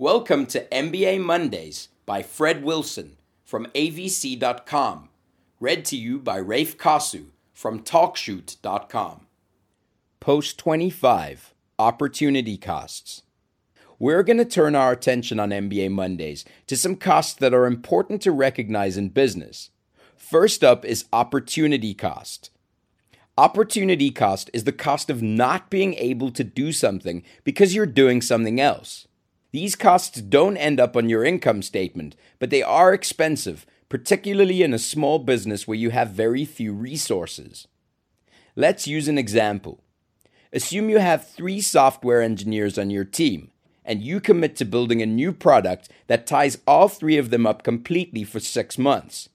Welcome to MBA Mondays by Fred Wilson from avc.com. Read to you by Rafe Kasu from talkshoot.com. Post 25 Opportunity Costs. We're going to turn our attention on MBA Mondays to some costs that are important to recognize in business. First up is opportunity cost. Opportunity cost is the cost of not being able to do something because you're doing something else. These costs don't end up on your income statement, but they are expensive, particularly in a small business where you have very few resources. Let's use an example. Assume you have three software engineers on your team, and you commit to building a new product that ties all three of them up completely for six months.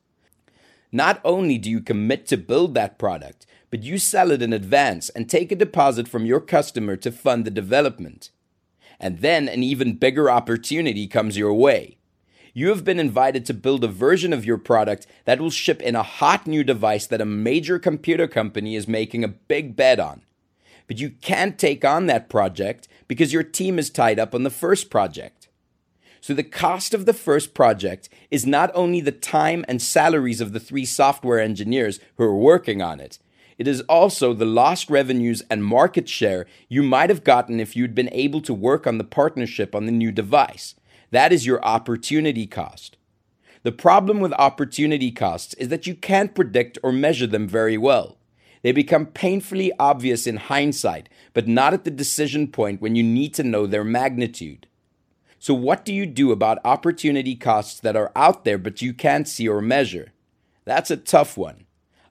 Not only do you commit to build that product, but you sell it in advance and take a deposit from your customer to fund the development. And then an even bigger opportunity comes your way. You have been invited to build a version of your product that will ship in a hot new device that a major computer company is making a big bet on. But you can't take on that project because your team is tied up on the first project. So the cost of the first project is not only the time and salaries of the three software engineers who are working on it, it is also the lost revenues and market share you might have gotten if you'd been able to work on the partnership on the new device. That is your opportunity cost. The problem with opportunity costs is that you can't predict or measure them very well. They become painfully obvious in hindsight, but not at the decision point when you need to know their magnitude. So, what do you do about opportunity costs that are out there but you can't see or measure? That's a tough one.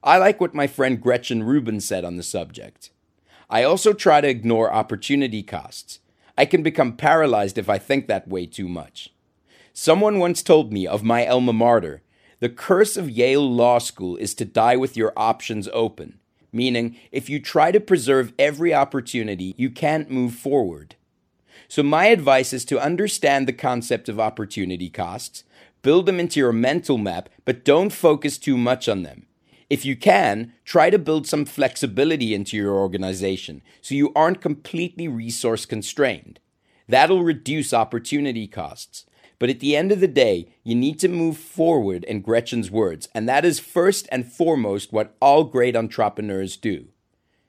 I like what my friend Gretchen Rubin said on the subject. I also try to ignore opportunity costs. I can become paralyzed if I think that way too much. Someone once told me of my alma mater the curse of Yale Law School is to die with your options open, meaning, if you try to preserve every opportunity, you can't move forward. So, my advice is to understand the concept of opportunity costs, build them into your mental map, but don't focus too much on them. If you can, try to build some flexibility into your organization so you aren't completely resource constrained. That'll reduce opportunity costs. But at the end of the day, you need to move forward, in Gretchen's words, and that is first and foremost what all great entrepreneurs do.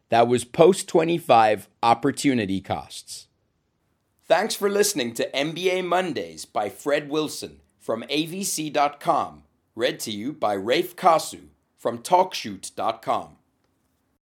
That was Post 25 Opportunity Costs. Thanks for listening to MBA Mondays by Fred Wilson from avc.com, read to you by Rafe Kasu from TalkShoot.com.